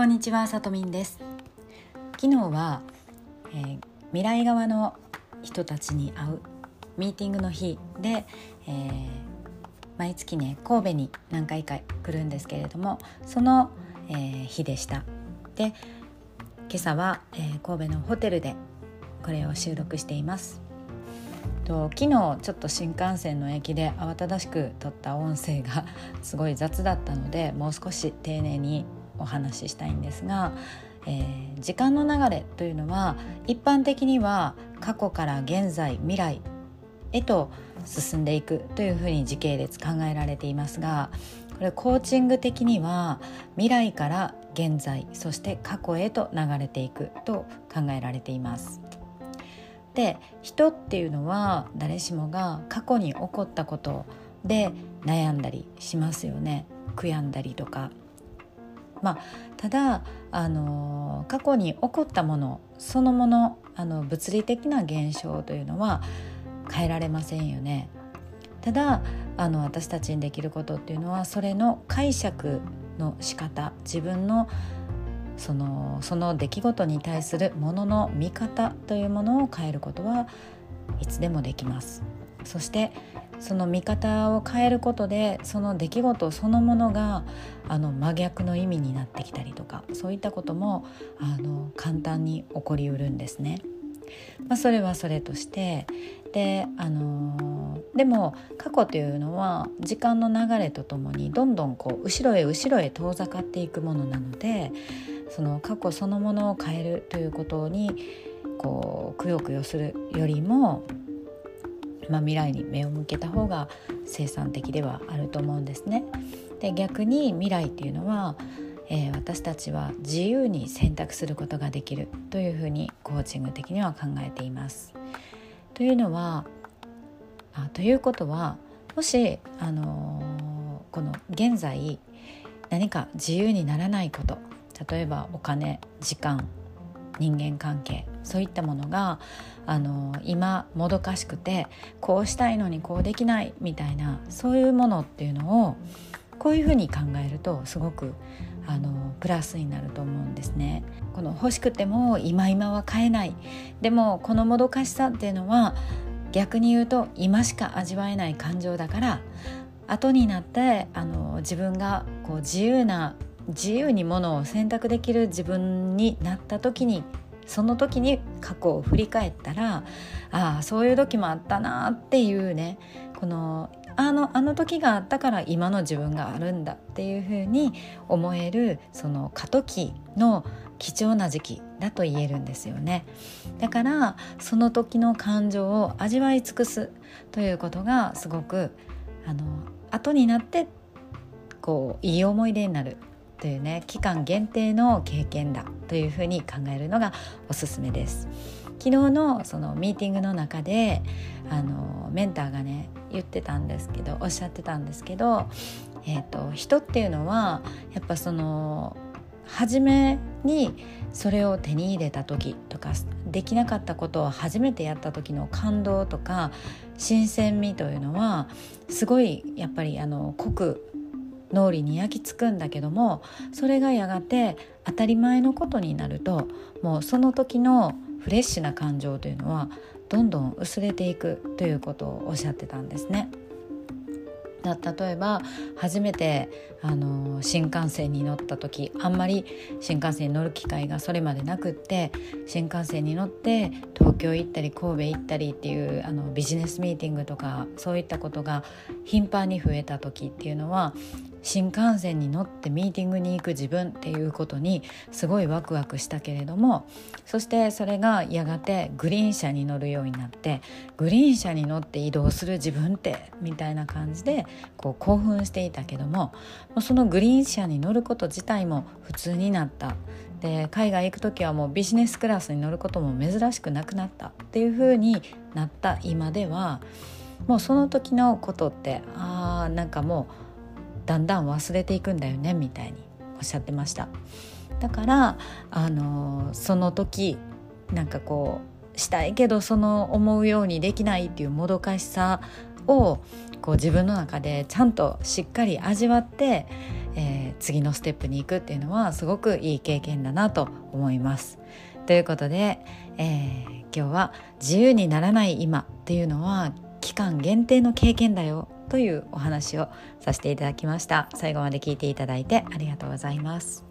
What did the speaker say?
こんにちは、さとみんです。昨日は、えー、未来側の人たちに会うミーティングの日で、えー、毎月ね神戸に何回か来るんですけれどもその、えー、日でした。で今朝は、え神戸のホテルでこれを収録しています。と昨日ちょっと新幹線の駅で慌ただしく撮った音声がすごい雑だったのでもう少し丁寧にお話ししたいんですが、えー、時間の流れというのは一般的には過去から現在未来へと進んでいくというふうに時系列考えられていますがこれコーチング的には未来から現在そして過去へと流れていくと考えられています。で人っていうのは誰しもが過去に起こったことで悩んだりしますよね悔やんだりとかまあ、ただあの過去に起こったものそのものあの物理的な現象というのは変えられませんよね。ただあの私たちにできることっていうのはそれの解釈の仕方自分のそのその出来事に対するものの見方というものを変えることはいつでもできます。そしてその見方を変えることでその出来事そのものがあの真逆の意味になってきたりとかそういったこともあの簡単に起こりうるんですね。まあ、それはそれとしてで,、あのー、でも過去というのは時間の流れとともにどんどんこう後ろへ後ろへ遠ざかっていくものなのでその過去そのものを変えるということにこうくよくよするよりもまあ、未来に目を向けた方が生産的ではあると思うんですね。で逆に未来っていうのは、えー、私たちは自由に選択することができるというふうにコーチング的には考えています。というのはあということはもし、あのー、この現在何か自由にならないこと例えばお金時間人間関係そういったものがあの今もどかしくてこうしたいのにこうできないみたいなそういうものっていうのをこういうふうに考えるとすごくあのプラスになると思うんですね。この欲しくても今今は買えないでもこのもどかしさっていうのは逆に言うと今しか味わえない感情だから後になってあの自分がこう自由な自由にものを選択できる自分になった時にその時に過去を振り返ったらああそういう時もあったなっていうねこのあのあの時があったから今の自分があるんだっていうふうに思えるその過渡期の貴重な時期だと言えるんですよね。だからその時の感情を味わい尽くすということがすごくあの後になってこういい思い出になる。というね期間限定の経験だというふうに考えるのがおすすめです。昨日のそのミーティングの中であのメンターがね言ってたんですけどおっしゃってたんですけど、えーと、人っていうのはやっぱその初めにそれを手に入れた時とかできなかったことを初めてやった時の感動とか新鮮味というのはすごいやっぱりあの濃く脳裏に焼き付くんだけどもそれがやがて当たり前のことになるともうその時のフレッシュな感情というのはどんどん薄れていくということをおっしゃってたんですね。だ例えば初めてあの新幹線に乗った時あんまり新幹線に乗る機会がそれまでなくって新幹線に乗って東京行ったり神戸行ったりっていうあのビジネスミーティングとかそういったことが頻繁に増えた時っていうのは新幹線に乗ってミーティングに行く自分っていうことにすごいワクワクしたけれどもそしてそれがやがてグリーン車に乗るようになってグリーン車に乗って移動する自分ってみたいな感じでこう興奮していたけどもそのグリーン車に乗ること自体も普通になった。で海外行く時はもうビジネスクラスに乗ることも珍しくなくなったっていう風になった今ではもうその時のことってあーなんかもうだんだん忘れていくんだよねみたいにおっしゃってましただからあのその時なんかこうしたいけどその思うようにできないっていうもどかしさをこう自分の中でちゃんとしっかり味わって、えー、次のステップに行くっていうのはすごくいい経験だなと思います。ということで、えー、今日は「自由にならない今」っていうのは期間限定の経験だよというお話をさせていただきました。最後まで聞いていただいてありがとうございます。